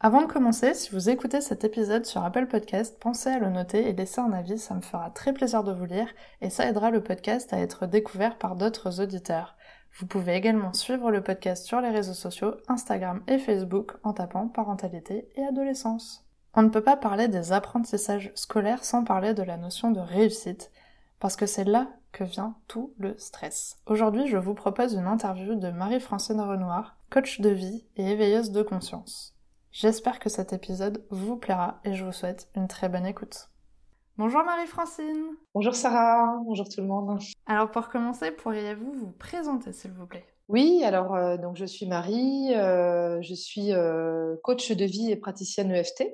Avant de commencer, si vous écoutez cet épisode sur Apple Podcast, pensez à le noter et laisser un avis, ça me fera très plaisir de vous lire et ça aidera le podcast à être découvert par d'autres auditeurs. Vous pouvez également suivre le podcast sur les réseaux sociaux, Instagram et Facebook en tapant parentalité et adolescence. On ne peut pas parler des apprentissages scolaires sans parler de la notion de réussite, parce que c'est là que vient tout le stress. Aujourd'hui, je vous propose une interview de Marie-Francine Renoir, coach de vie et éveilleuse de conscience. J'espère que cet épisode vous plaira et je vous souhaite une très bonne écoute. Bonjour Marie-Francine. Bonjour Sarah, bonjour tout le monde. Alors pour commencer, pourriez-vous vous présenter s'il vous plaît? Oui, alors euh, donc je suis Marie, euh, je suis euh, coach de vie et praticienne EFT.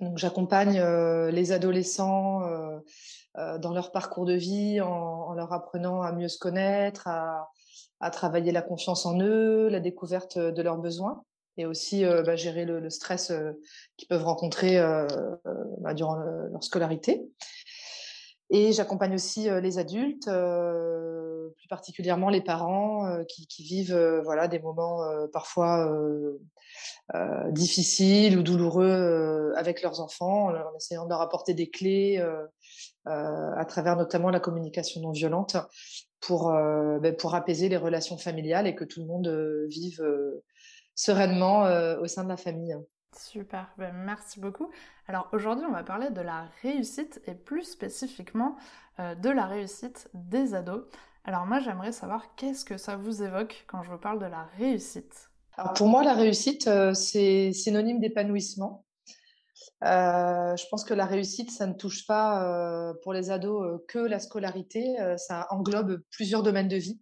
Donc j'accompagne les adolescents dans leur parcours de vie en, leur apprenant à mieux se connaître, à, à travailler la confiance en eux, la découverte de leurs besoins et aussi euh, bah, gérer le, stress euh, qu'ils peuvent rencontrer euh, bah, durant leur scolarité. Et j'accompagne aussi les adultes, plus particulièrement les parents qui, vivent voilà, des moments parfois difficiles ou douloureux avec leurs enfants, en essayant de leur apporter des clés à travers notamment la communication non violente pour, ben, pour apaiser les relations familiales et que tout le monde vive sereinement euh, au sein de la famille. Super, ben, merci beaucoup. Alors aujourd'hui, on va parler de la réussite et plus spécifiquement euh, de la réussite des ados. Alors moi, j'aimerais savoir qu'est-ce que ça vous évoque quand je vous parle de la réussite? Alors pour moi, la réussite, euh, c'est synonyme d'épanouissement. je pense que la réussite, ça ne touche pas pour les ados que la scolarité, ça englobe plusieurs domaines de vie.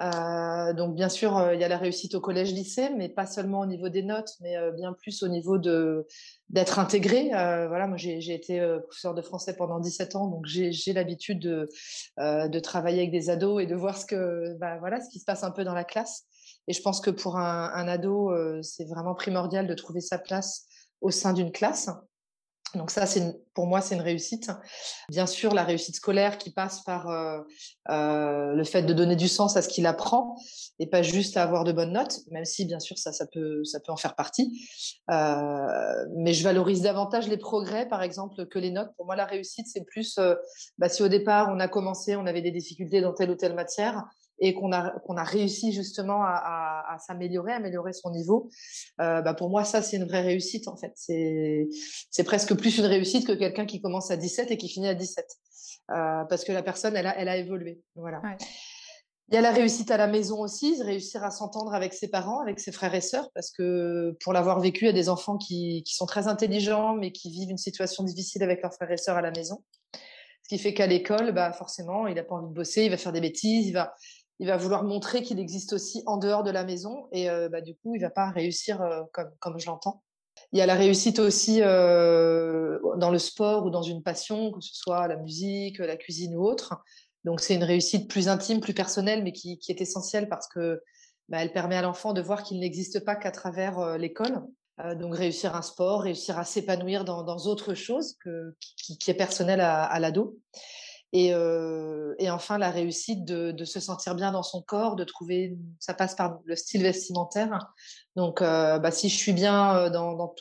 Euh, donc bien sûr, euh, il y a la réussite au collège-lycée, mais pas seulement au niveau des notes, mais euh, bien plus au niveau de d'être intégré. voilà, moi j'ai été professeur de français pendant 17 ans, donc j'ai l'habitude de, de travailler avec des ados et de voir ce que bah, voilà ce qui se passe un peu dans la classe. Et je pense que pour un, un ado, c'est vraiment primordial de trouver sa place au sein d'une classe. Donc ça, c'est pour moi, c'est une réussite. Bien sûr, la réussite scolaire qui passe par euh, euh, le fait de donner du sens à ce qu'il apprend et pas juste à avoir de bonnes notes, même si bien sûr ça, ça peut, ça peut en faire partie. Euh, mais je valorise davantage les progrès, par exemple, que les notes. Pour moi, la réussite, c'est plus bah, si au départ on a commencé, on avait des difficultés dans telle ou telle matière, et qu'on a, qu'on a réussi justement à, à, s'améliorer, améliorer son niveau, euh, bah pour moi, ça, c'est une vraie réussite, en fait. C'est, c'est presque plus une réussite que quelqu'un qui commence à 17 et qui finit à 17. Euh, parce que la personne, elle a, elle a évolué. Voilà. Il y a la réussite à la maison aussi, réussir à s'entendre avec ses parents, avec ses frères et sœurs, parce que pour l'avoir vécu, il y a des enfants qui, qui sont très intelligents, mais qui vivent une situation difficile avec leurs frères et sœurs à la maison. Ce qui fait qu'à l'école, bah forcément, il n'a pas envie de bosser, il va faire des bêtises, il va, il va vouloir montrer qu'il existe aussi en dehors de la maison et euh, bah, du coup, il va pas réussir euh, comme, comme je l'entends. Il y a la réussite aussi euh, dans le sport ou dans une passion, que ce soit la musique, la cuisine ou autre. Donc c'est une réussite plus intime, plus personnelle, mais qui, est essentielle parce que bah, elle permet à l'enfant de voir qu'il n'existe pas qu'à travers l'école. donc réussir un sport, réussir à s'épanouir dans, autre chose qui est personnel à, à l'ado. Et, euh, et, enfin, la réussite de, se sentir bien dans son corps, de trouver, ça passe par le style vestimentaire. Donc, euh, bah, si je suis bien euh, dans,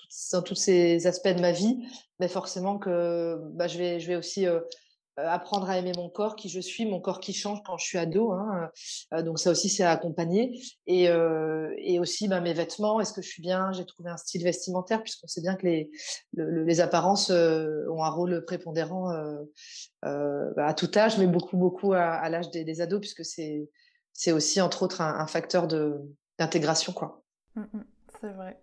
tous ces aspects de ma vie, bah, forcément que bah, je, vais, aussi apprendre à aimer mon corps, qui je suis, mon corps qui change quand je suis ado. Hein. Donc ça aussi, c'est à accompagner. Et, et aussi bah, mes vêtements, est-ce que je suis bien? J'ai trouvé un style vestimentaire, puisqu'on sait bien que les, les apparences un rôle prépondérant bah, à tout âge, mais beaucoup, beaucoup à, l'âge des, ados, puisque c'est, aussi, entre autres, un, facteur d'intégration. quoi. Mmh, mmh, c'est vrai.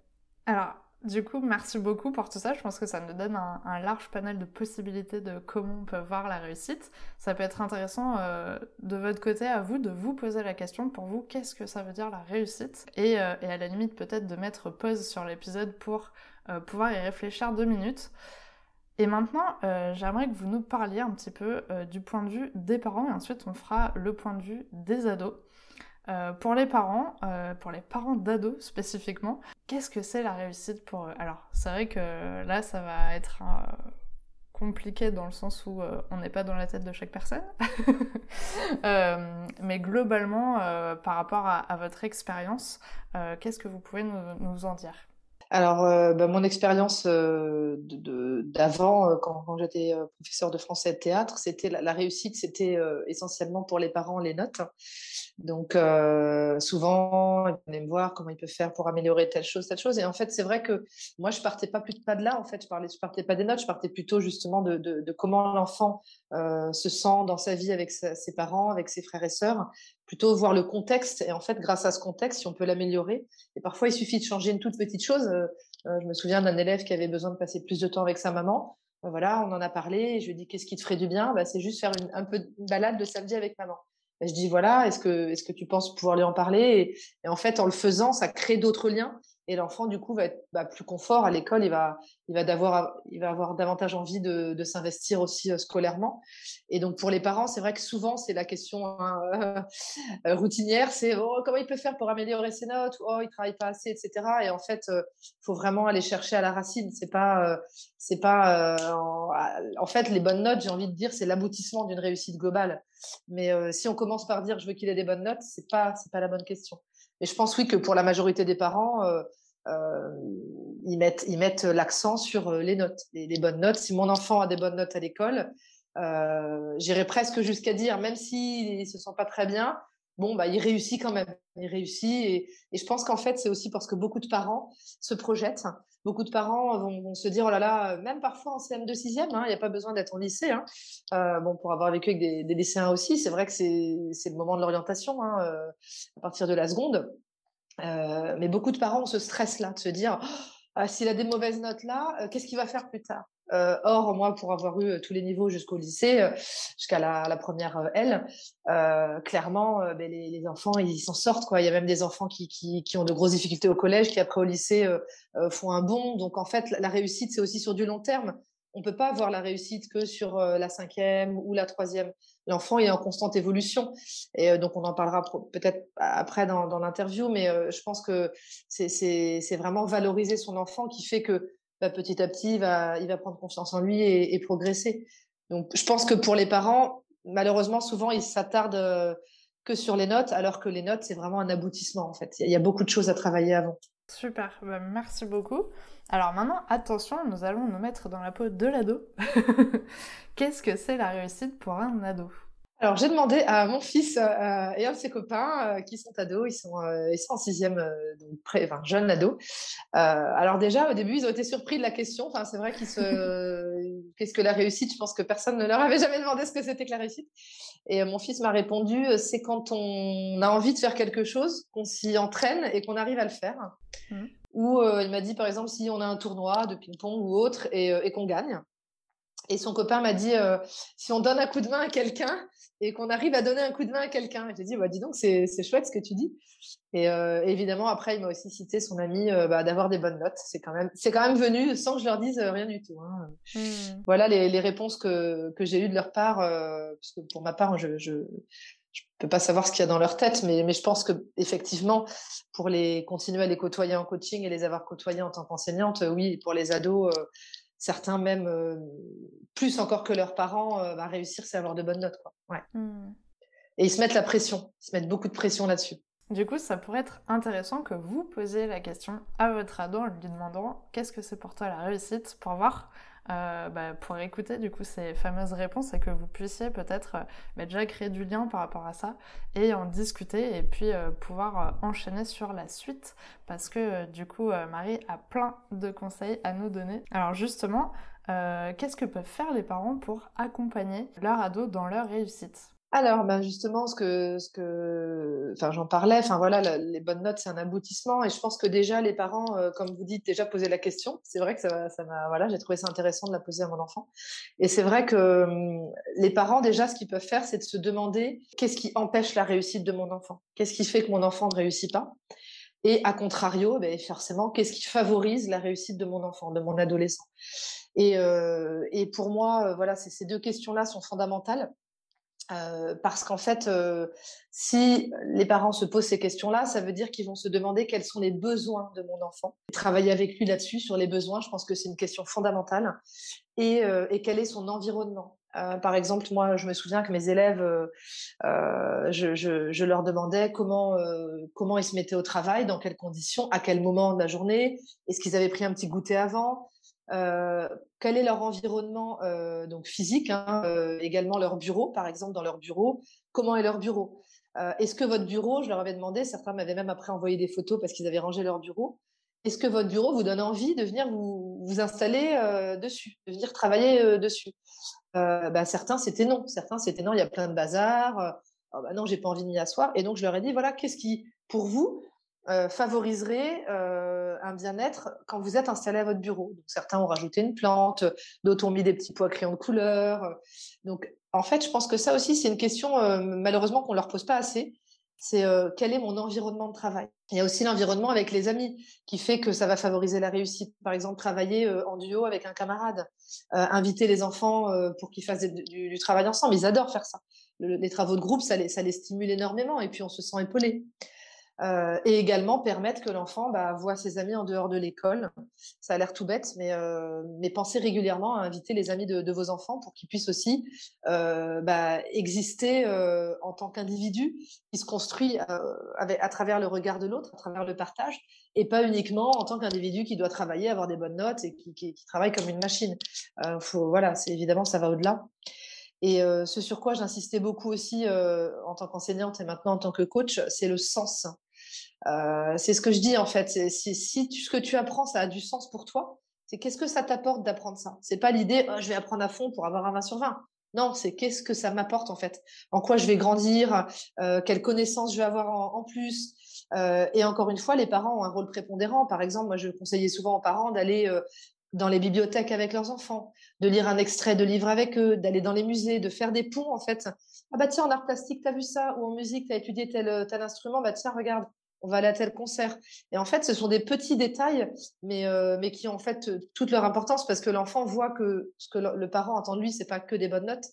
Alors, du coup, merci beaucoup pour tout ça. Je pense que ça nous donne un, large panel de possibilités de comment on peut voir la réussite. Ça peut être intéressant euh, de votre côté à vous de vous poser la question pour vous, qu'est-ce que ça veut dire la réussite? Et, euh, à la limite peut-être de mettre pause sur l'épisode pour euh, pouvoir y réfléchir deux minutes. Et maintenant, euh, j'aimerais que vous nous parliez un petit peu euh, du point de vue des parents et ensuite on fera le point de vue des ados. Euh, pour les parents, pour les parents d'ados spécifiquement, qu'est-ce que c'est la réussite pour eux? Alors, c'est vrai que là, ça va être compliqué dans le sens où on n'est pas dans la tête de chaque personne. mais globalement, par rapport à, votre expérience, qu'est-ce que vous pouvez nous en dire? Alors, euh, bah, mon expérience euh, d'avant, euh, quand, j'étais professeur de français et de théâtre, c'était la, réussite, c'était essentiellement pour les parents les notes. Donc, souvent, ils venaient me voir comment ils peuvent faire pour améliorer telle chose, telle chose. Et en fait, c'est vrai que moi, je partais pas plus pas de là. En fait, je parlais, je partais pas des notes, je partais plutôt justement de, comment l'enfant se sent dans sa vie avec ses parents, avec ses frères et sœurs, plutôt voir le contexte. Et en fait, grâce à ce contexte, si on peut l'améliorer, et parfois il suffit de changer une toute petite chose. Euh, euh, je me souviens d'un élève qui avait besoin de passer plus de temps avec sa maman. Euh, voilà, on en a parlé. Et je lui ai dit qu'est-ce qui te ferait du bien? Bah, C'est juste faire une, un peu de balade de samedi avec maman. Je dis voilà, est-ce que tu penses pouvoir lui en parler? Et, en fait, en le faisant, ça crée d'autres liens. Et l'enfant, du coup, va être bah, plus confort à l'école. Il va, il, va il va avoir davantage envie de, de s'investir aussi euh, scolairement. Et donc, pour les parents, c'est vrai que souvent, c'est la question hein, euh, routinière c'est oh, comment il peut faire pour améliorer ses notes? Oh, il travaille pas assez, etc. Et en fait, il euh, faut vraiment aller chercher à la racine. C'est pas, c'est pas. En, en, fait, les bonnes notes, j'ai envie de dire, c'est l'aboutissement d'une réussite globale. Mais si on commence par dire je veux qu'il ait des bonnes notes, c'est pas, c'est pas la bonne question. Et je pense, oui, que pour la majorité des parents, euh, euh, ils mettent, l'accent sur euh, les notes, les, bonnes notes. Si mon enfant a des bonnes notes à l'école, j'irais presque jusqu'à dire, même s'il ne se sent pas très bien, bon, bah, il réussit quand même. Il réussit. Et, et je pense qu'en fait, c'est aussi parce que beaucoup de parents se projettent beaucoup de parents vont, se dire, oh là là, même parfois en CM2, 6e, il n'y a pas besoin d'être en lycée. Hein. Euh, bon, pour avoir vécu avec des, lycéens aussi, c'est vrai que c'est le moment de l'orientation, hein, euh, à partir de la seconde. Euh, mais beaucoup de parents ont ce stress-là, de se dire, oh, ah, s'il a des mauvaises notes là, qu'est-ce qu'il va faire plus tard? Euh, or, moi, pour avoir eu euh, tous les niveaux jusqu'au lycée, euh, jusqu'à la, première L, clairement, ben, les, enfants, ils s'en sortent. Quoi. Il y a même des enfants qui, qui, ont de grosses difficultés au collège, qui après au lycée font un bond. Donc, en fait, la, réussite, c'est aussi sur du long terme. On ne peut pas avoir la réussite que sur la cinquième ou la troisième. L'enfant est en constante évolution. Et donc, on en parlera peut-être après dans, dans l'interview, mais je pense que c'est vraiment valoriser son enfant qui fait que bah, petit à petit, il va, prendre confiance en lui et, progresser. Donc, je pense que pour les parents, malheureusement, souvent, ils s'attardent euh, que sur les notes, alors que les notes, c'est vraiment un aboutissement, en fait. Il y a beaucoup de choses à travailler avant. Super, bah, merci beaucoup. Alors maintenant, attention, nous allons nous mettre dans la peau de l'ado. Qu'est-ce que c'est la réussite pour un ado? Alors, j'ai demandé à mon fils euh, et à ses copains euh, qui sont ados, ils sont, euh, ils sont en sixième, donc pré, enfin, jeunes ados. alors déjà, au début, ils ont été surpris de la question. Enfin, c'est vrai qu'ils se... Qu'est-ce que la réussite? Je pense que personne ne leur avait jamais demandé ce que c'était que la réussite. Et mon fils m'a répondu, c'est quand on a envie de faire quelque chose, qu'on s'y entraîne et qu'on arrive à le faire. Mmh. Ou il m'a dit, par exemple, si on a un tournoi de ping-pong ou autre et, et qu'on gagne. Et son copain m'a dit, si on donne un coup de main à quelqu'un, et qu'on arrive à donner un coup de main à quelqu'un. J'ai dit, bah, dis donc, c'est chouette ce que tu dis. Et euh, évidemment, après, il m'a aussi cité son ami euh, bah, d'avoir des bonnes notes. C'est quand même, c'est quand même venu sans que je leur dise euh, rien du tout. Hein. Mmh. Voilà les, les, réponses que, que j'ai eues de leur part. parce que pour ma part, je, je, je peux pas savoir ce qu'il y a dans leur tête, mais, mais je pense que effectivement, pour les continuer à les côtoyer en coaching et les avoir côtoyés en tant qu'enseignante, oui, pour les ados certains même plus encore que leurs parents bah, réussir c'est avoir de bonnes notes quoi. Ouais. Mmh. Et ils se mettent la pression, ils se mettent beaucoup de pression là-dessus. Du coup, ça pourrait être intéressant que vous posiez la question à votre ado en lui demandant qu'est-ce que c'est pour toi la réussite pour voir euh, bah, pour écouter du coup ces fameuses réponses et que vous puissiez peut-être euh, bah, déjà créer du lien par rapport à ça et en discuter et puis euh, pouvoir enchaîner sur la suite parce que du coup Marie a plein de conseils à nous donner. Alors justement, qu'est-ce que peuvent faire les parents pour accompagner leur ado dans leur réussite? Alors, ben justement, ce que, ce que, enfin, j'en parlais. Enfin voilà, les bonnes notes, c'est un aboutissement, et je pense que déjà les parents, euh, comme vous dites, déjà poser la question. C'est vrai que ça, ça m'a, voilà, j'ai trouvé ça intéressant de la poser à mon enfant. Et c'est vrai que hum, les parents, déjà, ce qu'ils peuvent faire, c'est de se demander qu'est-ce qui empêche la réussite de mon enfant, qu'est-ce qui fait que mon enfant ne réussit pas, et à contrario, ben, forcément, qu'est-ce qui favorise la réussite de mon enfant, de mon adolescent? Et, et pour moi, voilà, ces deux questions-là sont fondamentales. Parce qu'en fait, si les parents se posent ces questions-là, ça veut dire qu'ils vont se demander quels sont les besoins de mon enfant. Travailler avec lui là-dessus, sur les besoins, je pense que c'est une question fondamentale. Et, et, quel est son environnement? Par exemple, moi, je me souviens que mes élèves, je, leur demandais comment, comment ils se mettaient au travail, dans quelles conditions, à quel moment de la journée, est-ce qu'ils avaient pris un petit goûter avant, quel est leur environnement donc physique, hein, également leur bureau, par exemple dans leur bureau, comment est leur bureau? Est-ce que votre bureau, je leur avais demandé, certains m'avaient même après envoyé des photos parce qu'ils avaient rangé leur bureau, est-ce que votre bureau vous donne envie de venir vous, vous installer dessus, de venir travailler dessus? Bah, Certains, c'était non. Certains, c'était non, il y a plein de bazar. Oh, bah non, j'ai pas envie de m'y asseoir. Et donc, je leur ai dit, voilà, qu'est-ce qui, pour vous, favoriserait un bien-être quand vous êtes installé à votre bureau. Donc, certains ont rajouté une plante, d'autres ont mis des petits pois crayons de couleur. Donc, en fait, je pense que ça aussi, c'est une question, malheureusement, qu'on ne leur pose pas assez. C'est quel est mon environnement de travail? Il y a aussi l'environnement avec les amis qui fait que ça va favoriser la réussite. Par exemple, travailler en duo avec un camarade, inviter les enfants pour qu'ils fassent du, travail ensemble. Ils adorent faire ça. les travaux de groupe, ça les stimule énormément et puis on se sent épaulé. Euh, et également permettre que l'enfant bah, voit ses amis en dehors de l'école. Ça a l'air tout bête, mais, euh, mais pensez régulièrement à inviter les amis de, vos enfants pour qu'ils puissent aussi euh, bah, exister en tant qu'individu qui se construit à travers le regard de l'autre, à travers le partage, et pas uniquement en tant qu'individu qui doit travailler, avoir des bonnes notes et qui, travaille comme une machine. voilà, c'est évidemment ça va au-delà. Et ce sur quoi j'insistais beaucoup aussi en tant qu'enseignante et maintenant en tant que coach, c'est le sens. C'est ce que je dis en fait. Si, si ce que tu apprends, ça a du sens pour toi, c'est qu'est-ce que ça t'apporte d'apprendre ça? C'est pas l'idée, «Oh, je vais apprendre à fond pour avoir un 20 sur 20. Non, c'est qu'est-ce que ça m'apporte en fait? En quoi je vais grandir? Quelles connaissances je vais avoir en, plus? Et encore une fois, les parents ont un rôle prépondérant. Par exemple, moi, je conseillais souvent aux parents d'aller dans les bibliothèques avec leurs enfants, de lire un extrait de livre avec eux, d'aller dans les musées, de faire des ponts en fait. Ah bah tiens, en art plastique, tu as vu ça? Ou en musique, tu as étudié tel, tel instrument? Bah tiens, regarde, on va aller à tel concert. Et en fait, ce sont des petits détails, mais, euh, mais qui ont en fait toute leur importance parce que l'enfant voit que ce que le, parent entend de lui, c'est pas que des bonnes notes,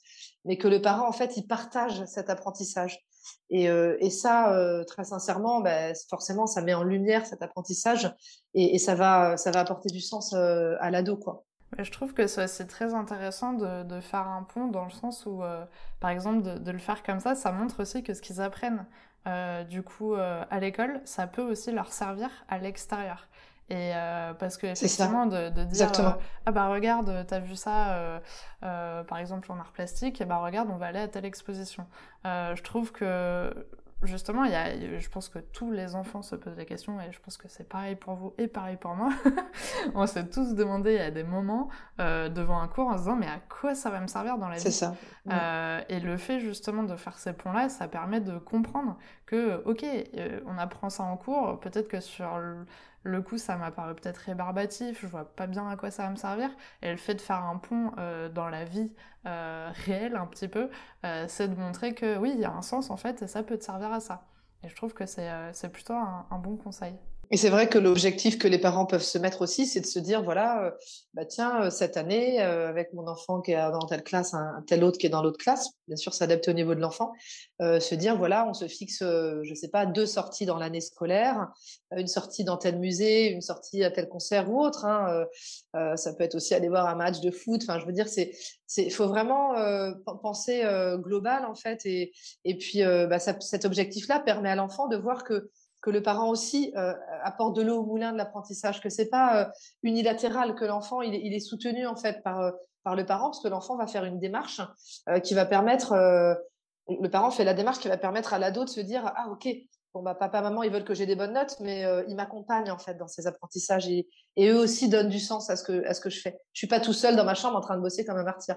mais que le parent, en fait, il partage cet apprentissage. Et, euh, et ça, euh, très sincèrement, bah, forcément, ça met en lumière cet apprentissage et, ça, va, ça va apporter du sens à l'ado, quoi. Je trouve que c'est très intéressant de, de, faire un pont dans le sens où, par exemple, de, de, le faire comme ça, ça montre aussi que ce qu'ils apprennent euh, du coup euh, à l'école, ça peut aussi leur servir à l'extérieur. Et euh, parce que effectivement de, de, dire ah bah regarde t'as vu ça par exemple en art plastique et bah regarde on va aller à telle exposition. je trouve que justement, il y a, je pense que tous les enfants se posent la question, et je pense que c'est pareil pour vous et pareil pour moi. on s'est tous demandé à des moments euh, devant un cours en se disant mais à quoi ça va me servir dans la vie? C'est ça. Euh, et le fait justement de faire ces ponts-là, ça permet de comprendre que ok, euh, on apprend ça en cours, peut-être que sur le, coup, ça m'a paru peut-être rébarbatif, je vois pas bien à quoi ça va me servir. Et le fait de faire un pont euh, dans la vie euh, réelle un petit peu, c'est de montrer que oui, il y a un sens en fait et ça peut te servir à ça. Et je trouve que c'est plutôt un bon conseil. Et c'est vrai que l'objectif que les parents peuvent se mettre aussi, c'est de se dire, voilà, euh, bah tiens, euh, cette année, euh, avec mon enfant qui est dans telle classe, un, tel autre qui est dans l'autre classe, bien sûr, s'adapter au niveau de l'enfant, se dire, voilà, on se fixe, je sais pas, deux sorties dans l'année scolaire, une sortie dans tel musée, une sortie à tel concert ou autre. Hein, ça peut être aussi aller voir un match de foot. Enfin, je veux dire, c'est, il faut vraiment penser global en fait, et, et puis bah, cet objectif-là permet à l'enfant de voir que que le parent aussi euh, apporte de l'eau au moulin de l'apprentissage, que c'est pas euh, unilatéral, que l'enfant il, est soutenu en fait par euh, par le parent, parce que l'enfant va faire une démarche qui va permettre, le parent fait la démarche qui va permettre à l'ado de se dire ah ok bon bah papa maman ils veulent que j'ai des bonnes notes, mais ils m'accompagnent en fait dans ces apprentissages et, et, eux aussi donnent du sens à ce que à ce que je fais. Je suis pas tout seul dans ma chambre en train de bosser comme un martyr.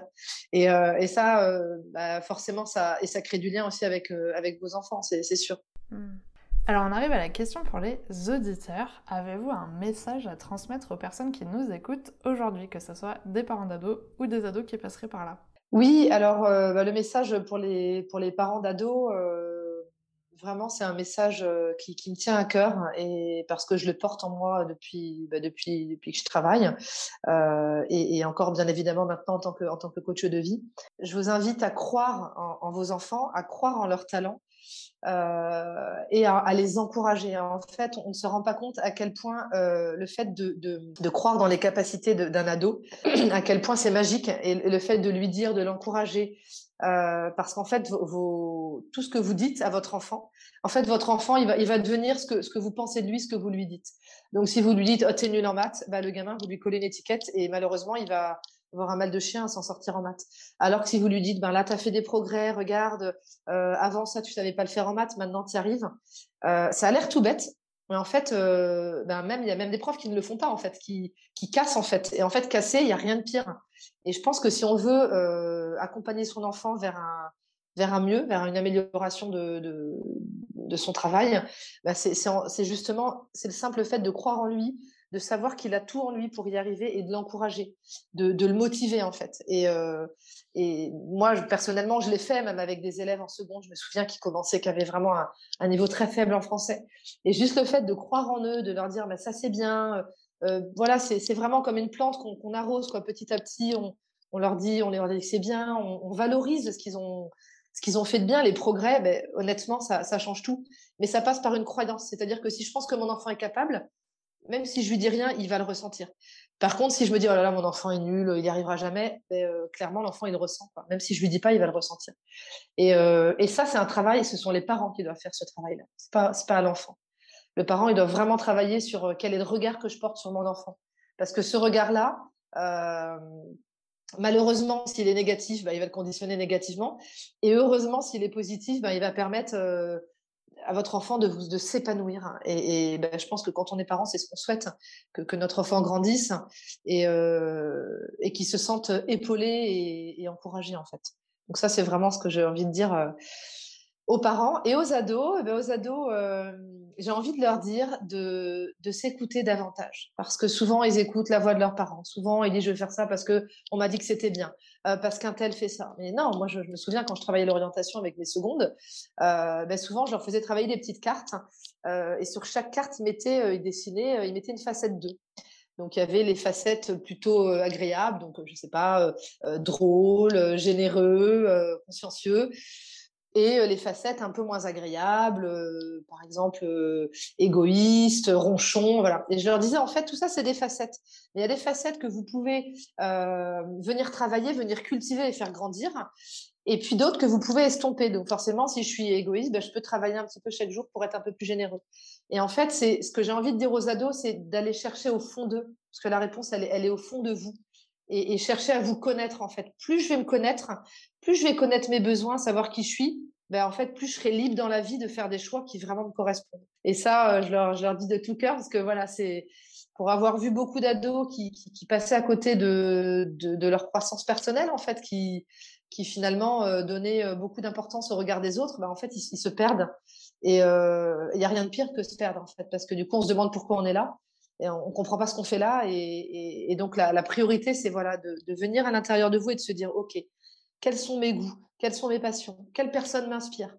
Et, et ça bah, forcément ça et ça crée du lien aussi avec avec vos enfants, c'est sûr. Mmh. Alors on arrive à la question pour les auditeurs. Avez-vous un message à transmettre aux personnes qui nous écoutent aujourd'hui, que ce soit des parents d'ados ou des ados qui passeraient par là? Oui, alors euh, bah, le message pour les, pour les parents d'ados euh, vraiment, c'est un message qui, me tient à cœur et parce que je le porte en moi depuis, bah, depuis, depuis que je travaille et, encore bien évidemment maintenant en tant, que, en tant que coach de vie. Je vous invite à croire en, vos enfants, à croire en leurs talents. Et à, les encourager. En fait, on ne se rend pas compte à quel point le fait de, de, croire dans les capacités d'un ado, à quel point c'est magique, et le fait de lui dire, de l'encourager, euh, parce qu'en fait, tout ce que vous dites à votre enfant, en fait, votre enfant, il va, il va devenir ce que, ce que vous pensez de lui, ce que vous lui dites. Donc, si vous lui dites, oh, t'es nul en maths, bah, le gamin, vous lui collez une étiquette et malheureusement, il va avoir un mal de chien à s'en sortir en maths. Alors que si vous lui dites, ben là, tu as fait des progrès, regarde, euh, avant ça, tu savais pas le faire en maths, maintenant, tu y arrives. Euh, ça a l'air tout bête, mais en fait, euh, ben même il y a même des profs qui ne le font pas en fait, qui, qui cassent en fait. Et en fait, casser, il y a rien de pire. Et je pense que si on veut accompagner son enfant vers un vers un mieux, vers une amélioration de, de, de son travail, ben c'est justement c'est le simple fait de croire en lui, de savoir qu'il a tout en lui pour y arriver et de l'encourager, de, le motiver en fait. Et, euh, moi, personnellement, je l'ai fait même avec des élèves en seconde. Je me souviens qu'ils commençaient, qui avaient vraiment un, niveau très faible en français. Et juste le fait de croire en eux, de leur dire, bah, ça c'est bien. Euh, euh voilà, c'est vraiment comme une plante qu'on arrose quoi. Petit à petit. On, leur dit, on leur dit c'est bien. On, valorise ce qu'ils ont, ce qu'ils ont fait de bien, les progrès. Ben, honnêtement, ça change tout. Mais ça passe par une croyance. C'est-à-dire que si je pense que mon enfant est capable, même si je lui dis rien, il va le ressentir. Par contre, si je me dis oh là là, mon enfant est nul, il n'y arrivera jamais, ben, euh, clairement l'enfant il le ressent. Même si je lui dis pas, il va le ressentir. Et, euh, et ça, c'est un travail. Ce sont les parents qui doivent faire ce travail-là. C'est pas pas à l'enfant. Le parent, il doit vraiment travailler sur euh, quel est le regard que je porte sur mon enfant, parce que ce regard-là. malheureusement, s'il est négatif, ben, il va le conditionner négativement. Et heureusement, s'il est positif, ben, il va permettre à votre enfant de, de s'épanouir. Et, ben, je pense que quand on est parent, c'est ce qu'on souhaite, que, notre enfant grandisse et, euh, et qu'il se sente épaulé et, et, encouragé, en fait. Donc ça, c'est vraiment ce que j'ai envie de dire euh, aux parents et aux ados. Eh ben, aux ados, euh, j'ai envie de leur dire de, s'écouter davantage. Parce que souvent, ils écoutent la voix de leurs parents. Souvent, ils disent, je vais faire ça parce qu'on m'a dit que c'était bien. Euh, parce qu'un tel fait ça. Mais non, moi je, me souviens quand je travaillais l'orientation avec mes secondes, euh, ben souvent je leur faisais travailler des petites cartes euh, et sur chaque carte ils mettaient, ils dessinaient, ils mettaient une facette d'eux. Donc il y avait les facettes plutôt agréables, donc je sais pas, drôle, généreux, consciencieux et les facettes un peu moins agréables, par exemple égoïste, ronchon, voilà. Et je leur disais en fait tout ça c'est des facettes. Il y a des facettes que vous pouvez venir travailler, venir cultiver et faire grandir, et puis d'autres que vous pouvez estomper. Donc forcément, si je suis égoïste, ben, je peux travailler un petit peu chaque jour pour être un peu plus généreux. Et en fait, c'est ce que j'ai envie de dire aux ados, c'est d'aller chercher au fond d'eux, parce que la réponse elle est, elle est au fond de vous et, chercher à vous connaître en fait. Plus je vais me connaître, plus je vais connaître mes besoins, savoir qui je suis, ben en fait plus je serai libre dans la vie de faire des choix qui vraiment me correspondent. Et ça, euh, je leur, je leur dis de tout cœur parce que voilà, c'est pour avoir vu beaucoup d'ados qui, qui, passaient à côté de, de, leur croissance personnelle en fait, qui, qui finalement euh, donnaient euh, beaucoup d'importance au regard des autres, ben en fait ils, se perdent. Et il n'y a rien de pire que se perdre en fait, parce que du coup on se demande pourquoi on est là on, ne comprend pas ce qu'on fait là. Et, donc la, priorité, c'est voilà de, venir à l'intérieur de vous et de se dire, ok, quels sont mes goûts, quelles sont mes passions, quelle personne m'inspire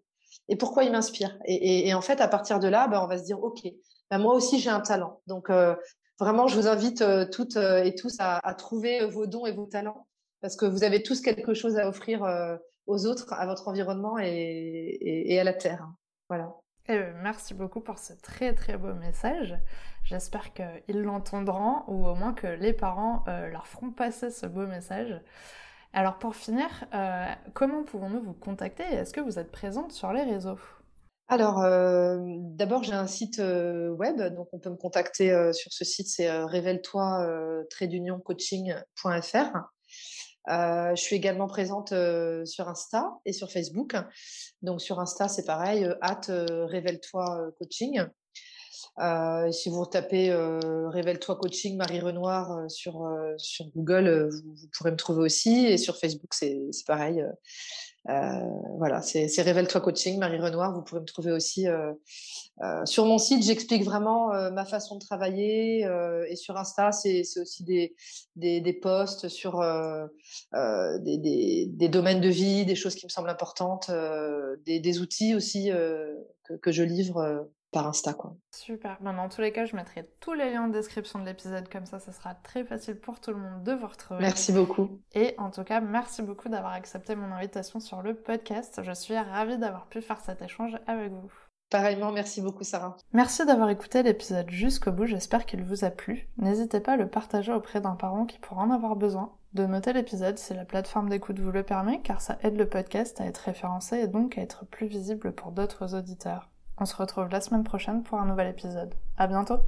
et pourquoi il m'inspire. Et, en fait, à partir de là, ben, on va se dire, ok, ben, moi aussi j'ai un talent. Donc euh, vraiment, je vous invite euh, toutes euh, et tous à, trouver vos dons et vos talents parce que vous avez tous quelque chose à offrir aux autres, à votre environnement et, à la terre. Voilà. Eh ben, merci beaucoup pour ce très très beau message. J'espère qu'ils l'entendront ou au moins que les parents euh, leur feront passer ce beau message. Alors pour finir, euh, comment pouvons-nous vous contacter? Est-ce que vous êtes présente sur les réseaux? Alors, euh, d'abord, j'ai un site web, donc on peut me contacter sur ce site, c'est révèle-toi-coaching.fr. je suis également présente sur Insta et sur Facebook. Donc sur Insta, c'est pareil, at révèle-toi coaching. Euh, si vous tapez euh, Révèle-toi coaching Marie Renoir euh, sur, sur Google, vous, pourrez me trouver aussi. Et sur Facebook, c'est pareil. Voilà, c'est Révèle-toi coaching Marie Renoir. Vous pourrez me trouver aussi. sur mon site, j'explique vraiment ma façon de travailler. et sur Insta, c'est aussi des, des, des, posts sur des, des, des, domaines de vie, des choses qui me semblent importantes, des, des outils aussi que, je livre par Insta. Quoi. Super. Ben, dans tous les cas, je mettrai tous les liens en description de l'épisode, comme ça, ça sera très facile pour tout le monde de vous retrouver. Merci beaucoup. Et en tout cas, merci beaucoup d'avoir accepté mon invitation sur le podcast. Je suis ravie d'avoir pu faire cet échange avec vous. Pareillement, merci beaucoup Sarah. Merci d'avoir écouté l'épisode jusqu'au bout, j'espère qu'il vous a plu. N'hésitez pas à le partager auprès d'un parent qui pourra en avoir besoin, de noter l'épisode si la plateforme d'écoute vous le permet, car ça aide le podcast à être référencé et donc à être plus visible pour d'autres auditeurs. On se retrouve la semaine prochaine pour un nouvel épisode. À bientôt!